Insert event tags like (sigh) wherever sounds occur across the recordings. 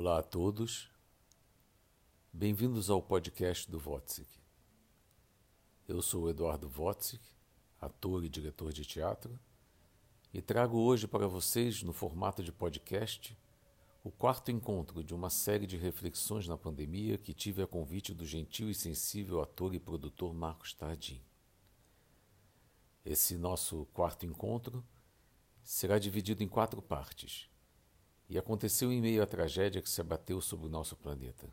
Olá a todos, bem-vindos ao podcast do Wotzik. Eu sou Eduardo Wotzik, ator e diretor de teatro, e trago hoje para vocês, no formato de podcast, o quarto encontro de uma série de reflexões na pandemia que tive a convite do gentil e sensível ator e produtor Marcos Tardim. Esse nosso quarto encontro será dividido em quatro partes e aconteceu em meio à tragédia que se abateu sobre o nosso planeta.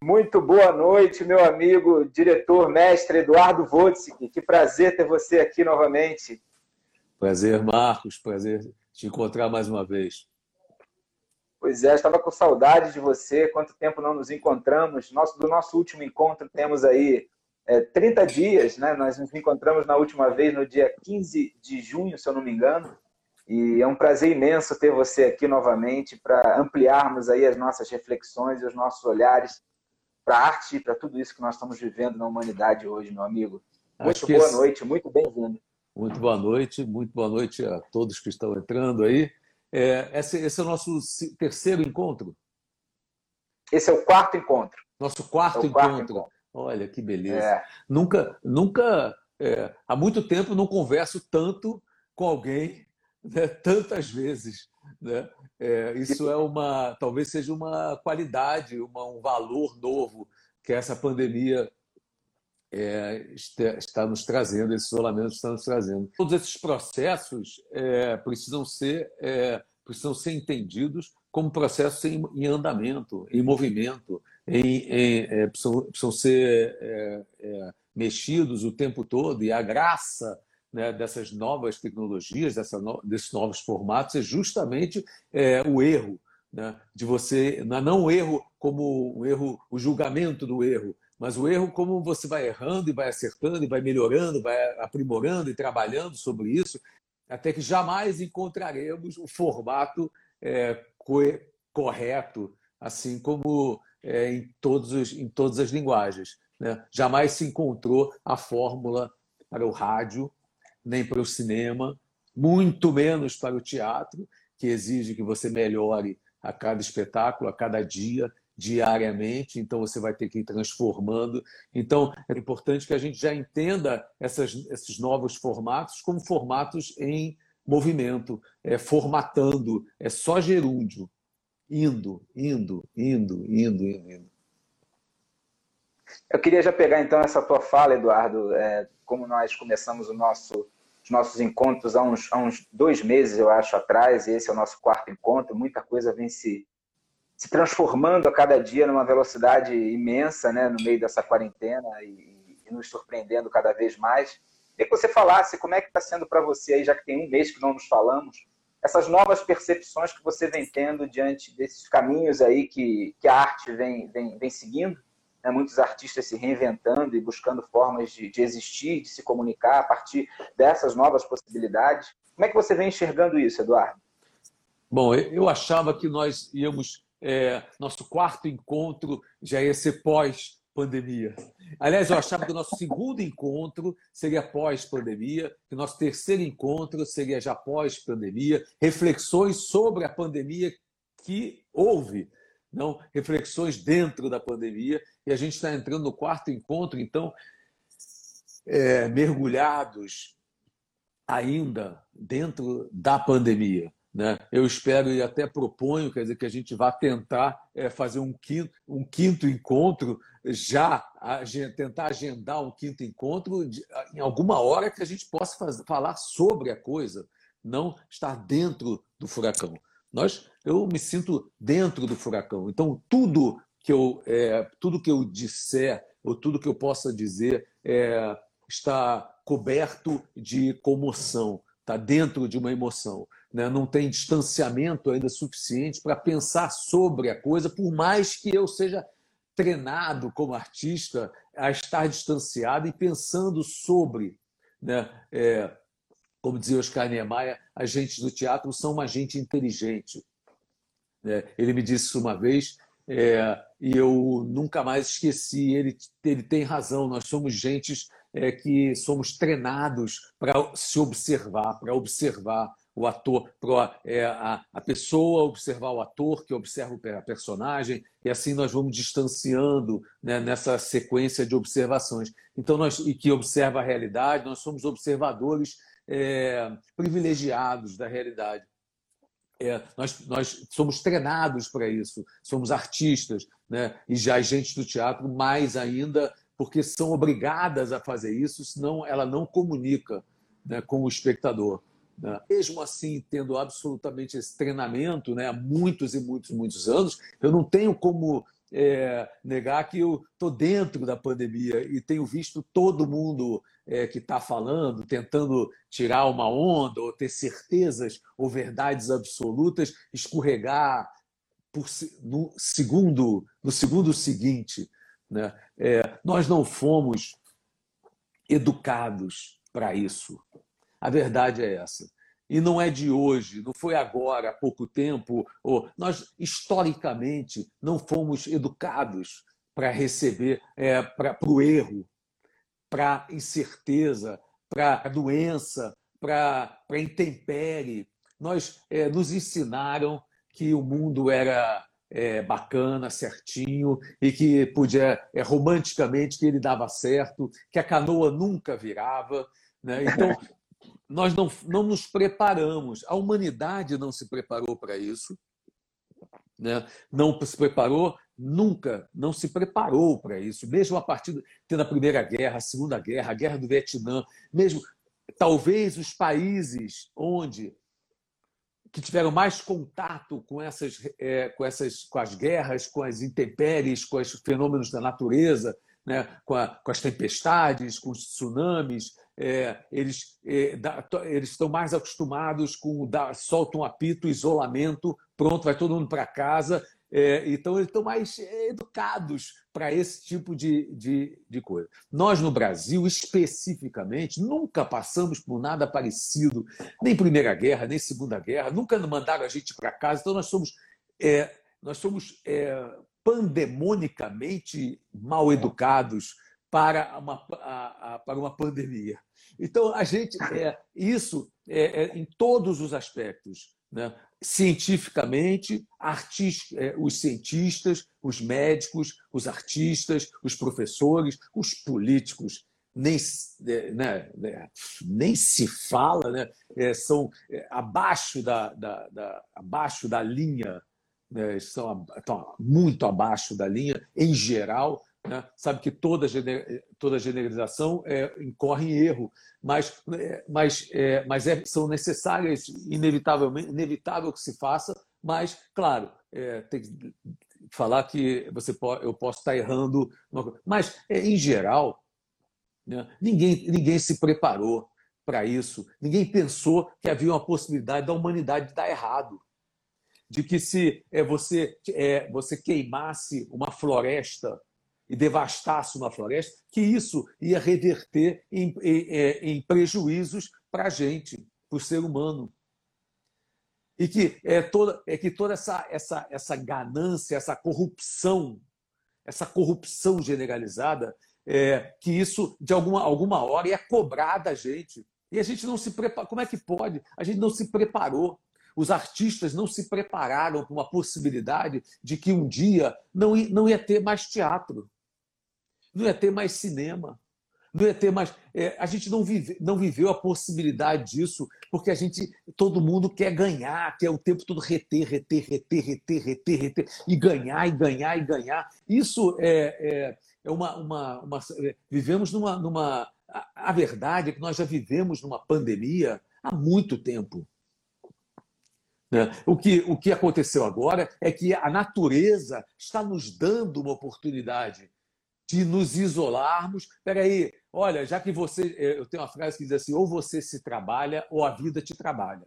Muito boa noite, meu amigo, diretor, mestre Eduardo Wotzik. Que prazer ter você aqui novamente. Prazer, Marcos. Prazer te encontrar mais uma vez. Pois é, estava com saudade de você. Quanto tempo não nos encontramos? Nosso, do nosso último encontro temos aí é, 30 dias, né? Nós nos encontramos na última vez no dia 15 de junho, se eu não me engano. E é um prazer imenso ter você aqui novamente para ampliarmos aí as nossas reflexões e os nossos olhares para a arte e para tudo isso que nós estamos vivendo na humanidade hoje, meu amigo. Muito boa esse... noite, muito bem-vindo. Muito boa noite, muito boa noite a todos que estão entrando aí. É, esse, esse, é o nosso terceiro encontro? Esse é o quarto encontro. Nosso quarto, é quarto encontro. encontro. Olha que beleza. É. Nunca, nunca, é, há muito tempo não converso tanto com alguém, né, tantas vezes. Né? É, isso é uma, talvez seja uma qualidade, uma, um valor novo que essa pandemia é, está nos trazendo, esse isolamento está nos trazendo. Todos esses processos é, precisam ser é, precisam ser entendidos como processos em, em andamento, em movimento, em, em, é, precisam, precisam, ser é, é, mexidos o tempo todo, e a graça né, dessas novas tecnologias, dessa no, desses novos formatos, é justamente é, o erro. Né, de você, não o erro como o erro, o julgamento do erro, mas o erro como você vai errando e vai acertando e vai melhorando, vai aprimorando e trabalhando sobre isso, até que jamais encontraremos o formato é, correto, assim como é, em, todos os, em todas as linguagens. Né? Jamais se encontrou a fórmula para o rádio, nem para o cinema, muito menos para o teatro, que exige que você melhore a cada espetáculo, a cada dia, diariamente, então você vai ter que ir transformando. Então, é importante que a gente já entenda essas, esses novos formatos como formatos em movimento, é, formatando, é só gerúndio, indo, indo, indo, indo, indo, indo. Eu queria já pegar então essa tua fala, Eduardo, é, como nós começamos nosso, os nossos encontros há uns, há uns dois meses, eu acho, atrás, e esse é o nosso quarto encontro, muita coisa vem se, se transformando a cada dia numa velocidade imensa, né, no meio dessa quarentena e, e nos surpreendendo cada vez mais. Queria que você falasse como é que está sendo para você aí, já que tem um mês que não nos falamos, essas novas percepções que você vem tendo diante desses caminhos aí que, que a arte vem, vem, vem seguindo, né? muitos artistas se reinventando e buscando formas de, de existir, de se comunicar a partir dessas novas possibilidades. Como é que você vem enxergando isso, Eduardo? Bom, eu achava que nós íamos, é, nosso quarto encontro já ia ser pós pandemia. Aliás, eu achava que o nosso segundo encontro seria pós-pandemia, que o nosso terceiro encontro seria já pós-pandemia, reflexões sobre a pandemia que houve, não reflexões dentro da pandemia, e a gente está entrando no quarto encontro, então, é, mergulhados ainda dentro da pandemia. Né? Eu espero e até proponho quer dizer, que a gente vá tentar é, fazer um quinto, um quinto encontro, já tentar agendar um quinto encontro de, em alguma hora que a gente possa falar sobre a coisa, não estar dentro do furacão. Nós, eu me sinto dentro do furacão. Então, tudo que eu, é, tudo que eu disser, ou tudo que eu possa dizer, é, está coberto de comoção, está dentro de uma emoção né? não tem distanciamento ainda suficiente para pensar sobre a coisa, por mais que eu seja treinado como artista a estar distanciado e pensando sobre. Né? É, como dizia Oscar Niemeyer, agentes do teatro são uma gente inteligente. É, ele me disse isso uma vez é, e eu nunca mais esqueci. Ele, ele tem razão, nós somos gentes é que somos treinados para se observar, para observar o ator, para é, a, a pessoa observar o ator, que observa a personagem, e assim nós vamos distanciando né, nessa sequência de observações. Então, nós, e que observa a realidade, nós somos observadores é, privilegiados da realidade. É, nós, nós somos treinados para isso, somos artistas, né? e já as gente do teatro mais ainda, porque são obrigadas a fazer isso, senão ela não comunica né, com o espectador. Né? Mesmo assim, tendo absolutamente esse treinamento né, há muitos e muitos, muitos anos, eu não tenho como é, negar que eu estou dentro da pandemia e tenho visto todo mundo é, que está falando, tentando tirar uma onda ou ter certezas ou verdades absolutas, escorregar por, no, segundo, no segundo seguinte. Né? É, nós não fomos educados para isso. A verdade é essa. E não é de hoje, não foi agora, há pouco tempo. Ou nós, historicamente, não fomos educados para receber, é, para o erro, para incerteza, para doença, para intempérie. Nós é, nos ensinaram que o mundo era é, bacana, certinho, e que podia, é, romanticamente, que ele dava certo, que a canoa nunca virava. Né? Então, (laughs) nós não, não nos preparamos, a humanidade não se preparou para isso, né? não se preparou, nunca não se preparou para isso, mesmo a partir de, tendo a Primeira Guerra, a Segunda Guerra, a Guerra do Vietnã, mesmo talvez os países onde que tiveram mais contato com essas, é, com essas com as guerras, com as intempéries, com os fenômenos da natureza, né? com, a, com as tempestades, com os tsunamis, é, eles, é, eles estão mais acostumados com dar, soltam um apito, isolamento, pronto, vai todo mundo para casa. É, então, eles estão mais é, educados para esse tipo de, de, de coisa. Nós, no Brasil, especificamente, nunca passamos por nada parecido, nem Primeira Guerra, nem Segunda Guerra, nunca mandaram a gente para casa, então nós somos, é, nós somos é, pandemonicamente mal educados para uma, a, a, para uma pandemia. Então, a gente, é, isso é, é, em todos os aspectos, né? cientificamente, é, os cientistas, os médicos, os artistas, os professores, os políticos, nem, é, né, né, nem se fala, né? É, são é, abaixo da, da, da, abaixo da linha, né? estão, estão muito abaixo da linha, em geral, né? Sabe que toda, toda generalização é, incorre em erro, mas, é, mas, é, mas é, são necessárias, inevitavelmente, inevitável que se faça, mas, claro, é, tem que falar que você pode, eu posso estar errando, mas, é, em geral, né? ninguém, ninguém se preparou para isso, ninguém pensou que havia uma possibilidade da humanidade dar errado de que se é, você, é, você queimasse uma floresta e devastasse uma floresta, que isso ia reverter em, em, é, em prejuízos para a gente, para o ser humano. E que, é toda, é que toda essa, essa, essa ganância, essa corrupção, essa corrupção generalizada, é, que isso, de alguma, alguma hora, ia cobrar da gente. E a gente não se preparou. Como é que pode? A gente não se preparou. Os artistas não se prepararam para uma possibilidade de que um dia não, não ia ter mais teatro não ia ter mais cinema, não ia ter mais. É, a gente não, vive, não viveu a possibilidade disso, porque a gente, todo mundo quer ganhar, quer o tempo todo reter, reter, reter, reter, reter, reter, e ganhar, e ganhar, e ganhar. Isso é, é, é uma, uma, uma. É, vivemos numa. numa a, a verdade é que nós já vivemos numa pandemia há muito tempo. Né? O, que, o que aconteceu agora é que a natureza está nos dando uma oportunidade de nos isolarmos. Espera aí, olha, já que você. Eu tenho uma frase que diz assim: ou você se trabalha ou a vida te trabalha.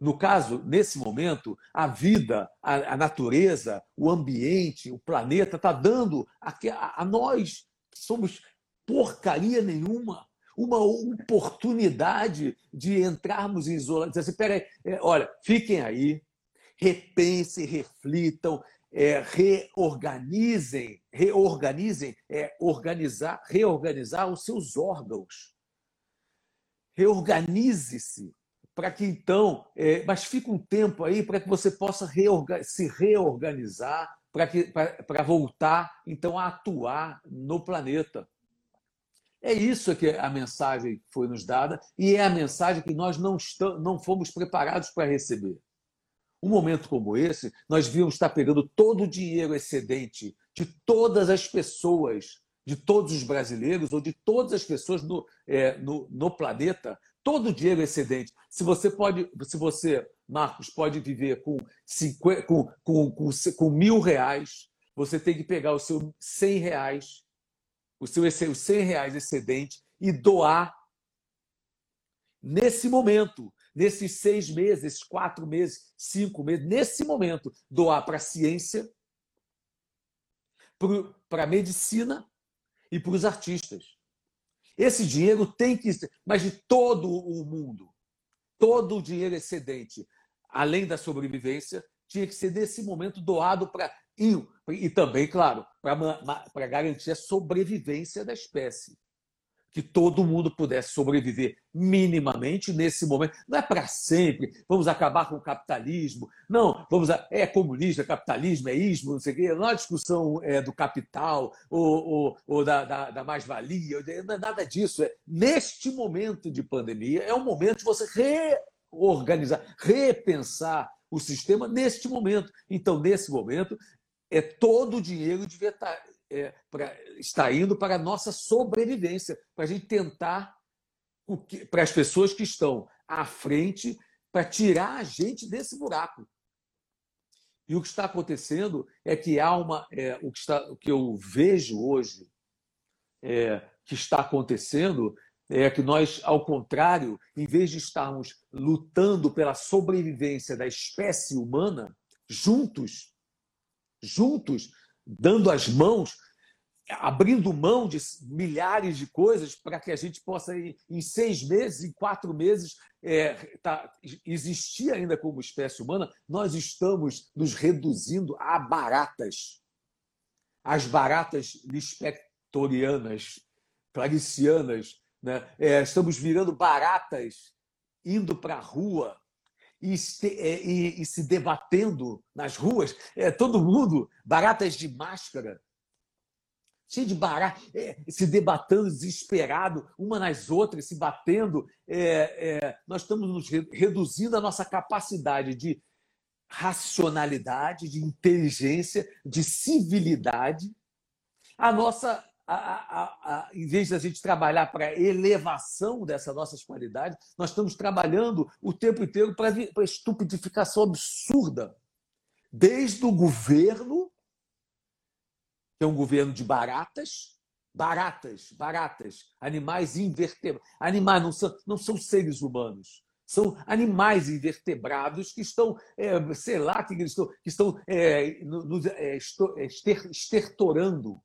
No caso, nesse momento, a vida, a, a natureza, o ambiente, o planeta está dando a, a, a nós, que somos porcaria nenhuma, uma oportunidade de entrarmos em isolamento. Dizer assim, peraí, é, olha, fiquem aí, repensem, reflitam, é, reorganizem, reorganizem, é, organizar, reorganizar os seus órgãos. Reorganize-se para que então, é, mas fica um tempo aí para que você possa reorga se reorganizar para voltar então a atuar no planeta. É isso que a mensagem foi nos dada e é a mensagem que nós não, estamos, não fomos preparados para receber. Um momento como esse, nós devíamos estar pegando todo o dinheiro excedente de todas as pessoas, de todos os brasileiros ou de todas as pessoas no, é, no, no planeta, todo o dinheiro excedente. Se você pode, se você, Marcos, pode viver com, 50, com, com, com, com mil reais, você tem que pegar o seu 100 reais o seu os 100 reais excedente e doar nesse momento, nesses seis meses, esses quatro meses, cinco meses, nesse momento, doar para a ciência, para a medicina e para os artistas. Esse dinheiro tem que ser, mas de todo o mundo, todo o dinheiro excedente, além da sobrevivência, tinha que ser nesse momento doado para e, e também, claro, para garantir a sobrevivência da espécie. Que todo mundo pudesse sobreviver minimamente nesse momento. Não é para sempre, vamos acabar com o capitalismo. Não, vamos a, é comunista, capitalismo, é ismo, não sei o quê. Não é discussão é, do capital ou, ou, ou da, da, da mais-valia, é nada disso. É, neste momento de pandemia, é um momento de você reorganizar, repensar o sistema neste momento. Então, nesse momento, é todo o dinheiro devia estar, tá, é, pra, está indo para a nossa sobrevivência, para a gente tentar, para as pessoas que estão à frente, para tirar a gente desse buraco. E o que está acontecendo é que há uma. É, o, que está, o que eu vejo hoje é, que está acontecendo é que nós, ao contrário, em vez de estarmos lutando pela sobrevivência da espécie humana, juntos, juntos, dando as mãos, abrindo mão de milhares de coisas para que a gente possa, em seis meses, em quatro meses, é, tá, existir ainda como espécie humana, nós estamos nos reduzindo a baratas. As baratas lispectorianas, claricianas, né? É, estamos virando baratas, indo para a rua, e, é, e, e se debatendo nas ruas, é, todo mundo, baratas de máscara, cheio de barato, é, se debatendo desesperado, uma nas outras, se batendo. É, é, nós estamos nos reduzindo a nossa capacidade de racionalidade, de inteligência, de civilidade, a nossa a, a, a, em vez de a gente trabalhar para elevação dessas nossas qualidades, nós estamos trabalhando o tempo inteiro para a estupidificação absurda. Desde o governo, que é um governo de baratas, baratas, baratas, animais invertebrados. Animais não são, não são seres humanos. São animais invertebrados que estão, é, sei lá, que estão, que estão é, nos, é, estertorando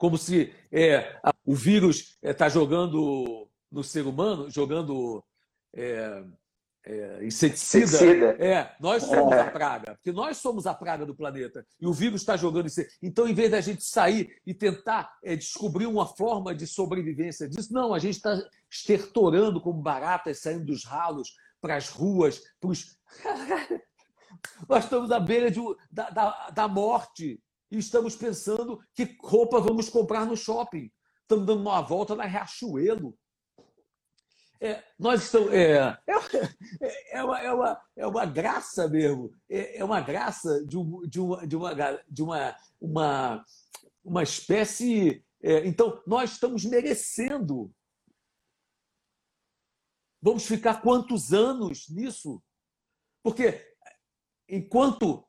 como se é, o vírus está é, jogando no ser humano, jogando é, é, inseticida. inseticida. É, nós somos a praga, porque nós somos a praga do planeta e o vírus está jogando isso. Então, em vez da gente sair e tentar é, descobrir uma forma de sobrevivência disso, não, a gente está estertorando como baratas saindo dos ralos para as ruas, para os. (laughs) nós estamos à beira de, da, da, da morte e estamos pensando que roupa vamos comprar no shopping. Estamos dando uma volta na Riachuelo. É, nós estamos. É, é, é, uma, é, uma, é uma graça mesmo. É, é uma graça de, um, de, uma, de, uma, de uma, uma, uma espécie. É, então, nós estamos merecendo. Vamos ficar quantos anos nisso? Porque enquanto,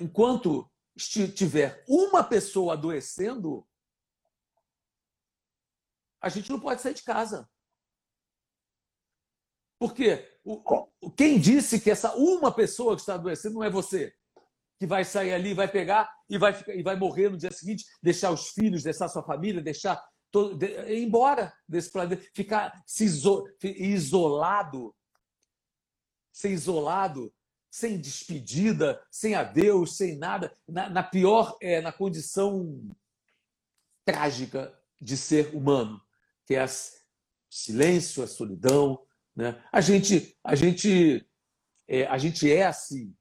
enquanto tiver uma pessoa adoecendo, a gente não pode sair de casa. Porque o, quem disse que essa uma pessoa que está adoecendo não é você? Que vai sair ali, vai pegar e vai, ficar, e vai morrer no dia seguinte, deixar os filhos, deixar sua família, deixar todo, de, ir embora desse planeta, ficar se iso, isolado, ser isolado sem despedida, sem adeus, sem nada, na, na pior, é, na condição trágica de ser humano, que é o silêncio, a solidão. Né? A gente, a gente, é, a gente é assim.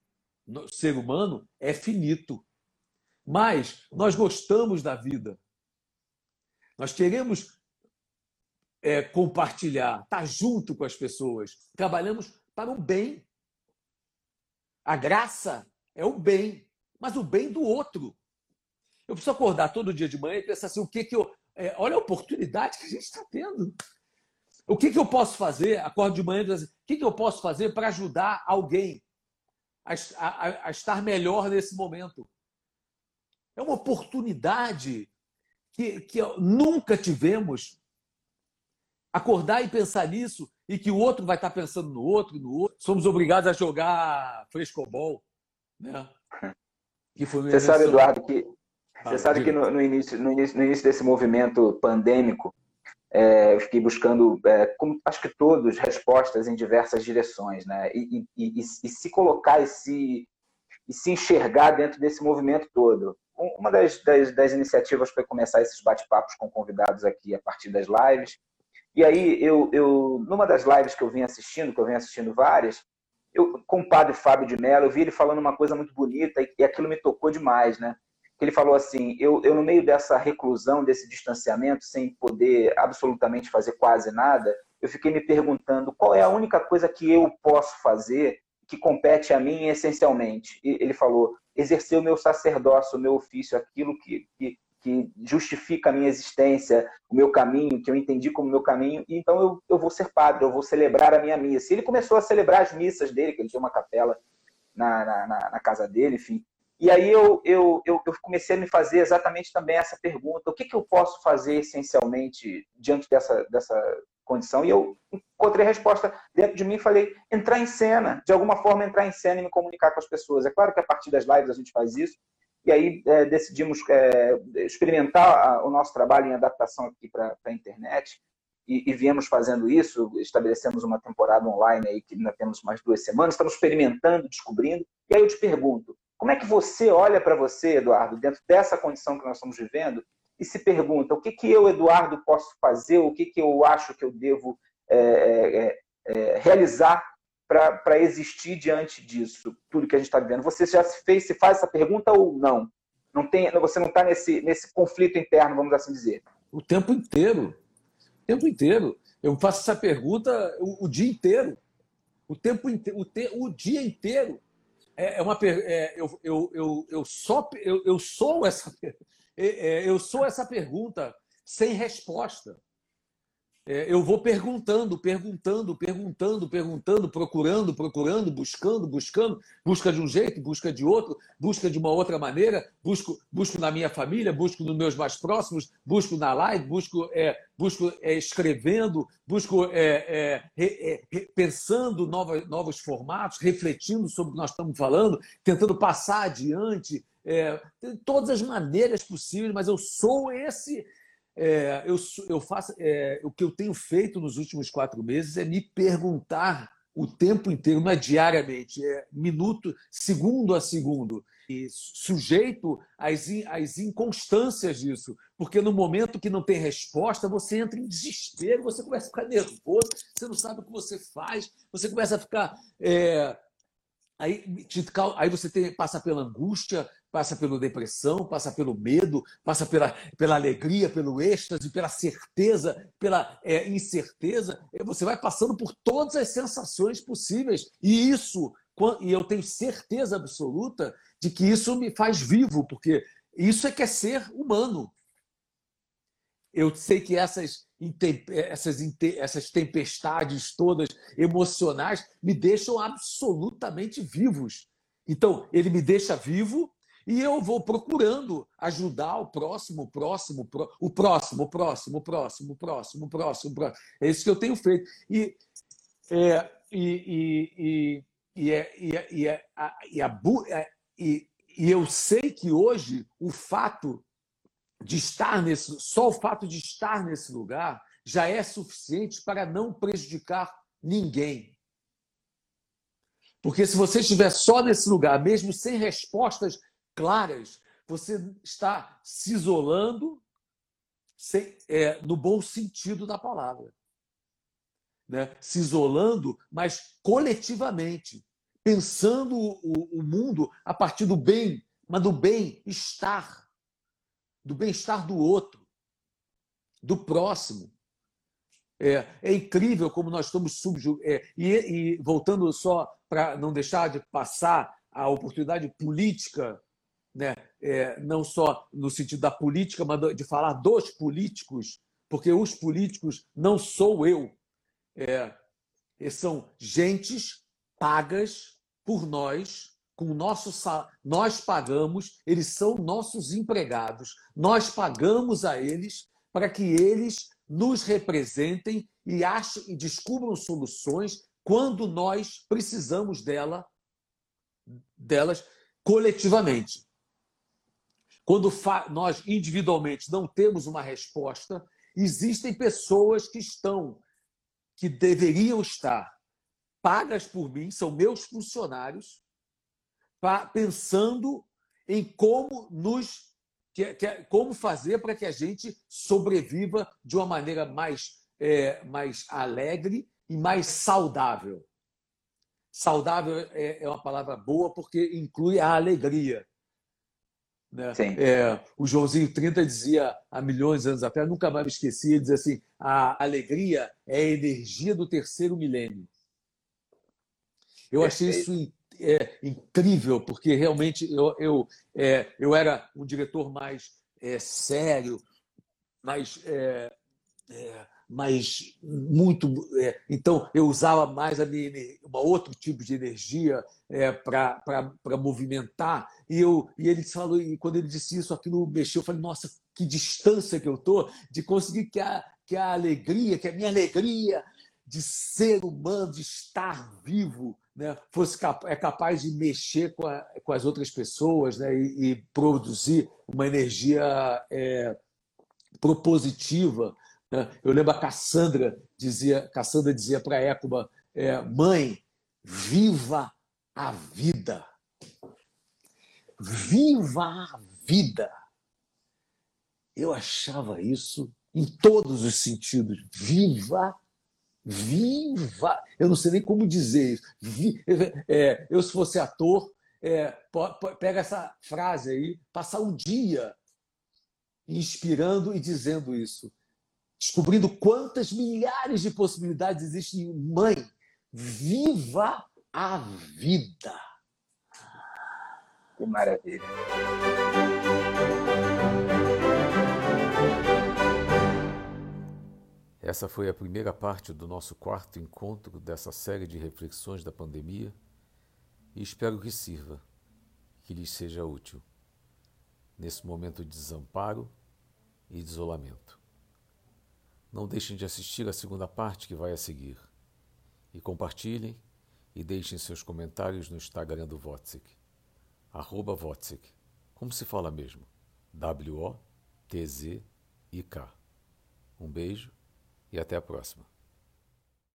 O ser humano é finito, mas nós gostamos da vida. Nós queremos é, compartilhar, estar junto com as pessoas. Trabalhamos para o bem. A graça é o bem, mas o bem do outro. Eu preciso acordar todo dia de manhã e pensar assim: o que, que eu. É, olha a oportunidade que a gente está tendo. O que, que eu posso fazer? Acordo de manhã e assim: o que, que eu posso fazer para ajudar alguém a, a, a estar melhor nesse momento? É uma oportunidade que, que nunca tivemos. Acordar e pensar nisso e que o outro vai estar pensando no outro, no outro. Somos obrigados a jogar frescobol, né? Que foi Você sabe, Eduardo, que ah, você sabe que no, no, início, no, início, no início desse movimento pandêmico, é, eu fiquei buscando, é, como acho que todos, respostas em diversas direções, né? E, e, e, e se colocar e se, e se enxergar dentro desse movimento todo. Uma das, das, das iniciativas foi começar esses bate-papos com convidados aqui a partir das lives, e aí, eu, eu, numa das lives que eu vim assistindo, que eu venho assistindo várias, eu, com o padre Fábio de Mello, eu vi ele falando uma coisa muito bonita e, e aquilo me tocou demais, né? Ele falou assim: eu, eu, no meio dessa reclusão, desse distanciamento, sem poder absolutamente fazer quase nada, eu fiquei me perguntando qual é a única coisa que eu posso fazer que compete a mim essencialmente. E ele falou: exercer o meu sacerdócio, o meu ofício, aquilo que, que, que justifica a minha existência, o meu caminho, que eu entendi como meu caminho, e então eu, eu vou ser padre, eu vou celebrar a minha missa. Ele começou a celebrar as missas dele, que ele tinha uma capela na, na, na casa dele, enfim. E aí eu, eu, eu, eu, comecei a me fazer exatamente também essa pergunta: o que, que eu posso fazer essencialmente diante dessa, dessa condição? E eu encontrei a resposta dentro de mim e falei: entrar em cena, de alguma forma entrar em cena e me comunicar com as pessoas. É claro que a partir das lives a gente faz isso, e aí é, decidimos é, experimentar o nosso trabalho em adaptação aqui para a internet. E, e, viemos fazendo isso, estabelecemos uma temporada online aí que ainda temos mais duas semanas, estamos experimentando, descobrindo, e aí eu te pergunto, como é que você olha para você, Eduardo, dentro dessa condição que nós estamos vivendo e se pergunta o que, que eu, Eduardo, posso fazer, o que, que eu acho que eu devo é, é, é realizar para existir diante disso, tudo que a gente está vivendo? Você já se fez, se faz essa pergunta ou não? Não tem, você não está nesse, nesse conflito interno, vamos assim dizer? O tempo inteiro. O tempo inteiro. Eu faço essa pergunta o, o dia inteiro. O tempo inteiro, o, te, o dia inteiro. É, é uma é, eu, eu, eu, eu, só, eu, eu sou essa (laughs) é, é, eu sou essa pergunta sem resposta é, eu vou perguntando, perguntando, perguntando, perguntando, procurando, procurando, buscando, buscando, busca de um jeito, busca de outro, busca de uma outra maneira, busco, busco na minha família, busco nos meus mais próximos, busco na live, busco, é, busco é, escrevendo, busco é, é, é pensando novos, novos formatos, refletindo sobre o que nós estamos falando, tentando passar adiante, é, de todas as maneiras possíveis, mas eu sou esse é, eu, eu faço, é, o que eu tenho feito nos últimos quatro meses é me perguntar o tempo inteiro, não é diariamente, é minuto, segundo a segundo, e sujeito às, às inconstâncias disso, porque no momento que não tem resposta, você entra em desespero, você começa a ficar nervoso, você não sabe o que você faz, você começa a ficar. É, aí, aí você tem, passa pela angústia, passa pela depressão, passa pelo medo, passa pela, pela alegria, pelo êxtase, pela certeza, pela é, incerteza. Você vai passando por todas as sensações possíveis. E isso, e eu tenho certeza absoluta de que isso me faz vivo, porque isso é que é ser humano. Eu sei que essas, essas, essas tempestades todas emocionais me deixam absolutamente vivos. Então, ele me deixa vivo e eu vou procurando ajudar o próximo, o próximo, o próximo, o próximo, o próximo, o próximo, o próximo, próximo. É isso que eu tenho feito. E, é, e, e, e, e, e, e eu sei que hoje o fato de estar nesse, só o fato de estar nesse lugar já é suficiente para não prejudicar ninguém. Porque se você estiver só nesse lugar, mesmo sem respostas claras, você está se isolando sem, é, no bom sentido da palavra. Né? Se isolando, mas coletivamente, pensando o, o mundo a partir do bem, mas do bem-estar, do bem-estar do outro, do próximo. É, é, incrível como nós estamos subjugados. É, e, e, voltando só para não deixar de passar a oportunidade política né? É, não só no sentido da política, mas de falar dos políticos, porque os políticos não sou eu, é, são gentes pagas por nós, com nosso nós pagamos, eles são nossos empregados, nós pagamos a eles para que eles nos representem e achem e descubram soluções quando nós precisamos dela, delas coletivamente. Quando nós individualmente não temos uma resposta, existem pessoas que estão, que deveriam estar pagas por mim, são meus funcionários, pensando em como nos como fazer para que a gente sobreviva de uma maneira mais, é, mais alegre e mais saudável. Saudável é, é uma palavra boa porque inclui a alegria. Né? É, o Joãozinho 30 dizia há milhões de anos atrás, nunca mais me esqueci, ele dizia assim: a alegria é a energia do terceiro milênio. Eu achei isso é, incrível, porque realmente eu, eu, é, eu era um diretor mais é, sério, mais é, é, mas muito. É, então, eu usava mais a minha, uma outro tipo de energia é, para movimentar. E, eu, e ele falou, e quando ele disse isso, aquilo mexeu. Eu falei, nossa, que distância que eu estou de conseguir que a, que a alegria, que a minha alegria de ser humano, de estar vivo, né, fosse é capaz de mexer com, a, com as outras pessoas né, e, e produzir uma energia é, propositiva? Eu lembro a Cassandra dizia, Cassandra dizia para Écuba, é, mãe, viva a vida. Viva a vida. Eu achava isso em todos os sentidos. Viva, viva. Eu não sei nem como dizer isso. É, eu, se fosse ator, é, pega essa frase aí, passar um dia inspirando e dizendo isso descobrindo quantas milhares de possibilidades existem. Mãe, viva a vida! Que maravilha! Essa foi a primeira parte do nosso quarto encontro dessa série de reflexões da pandemia e espero que sirva, que lhes seja útil nesse momento de desamparo e de isolamento. Não deixem de assistir a segunda parte que vai a seguir. E compartilhem e deixem seus comentários no Instagram do Wotzik. Arroba Wotzik. Como se fala mesmo? W-O-T-Z-I-K. Um beijo e até a próxima.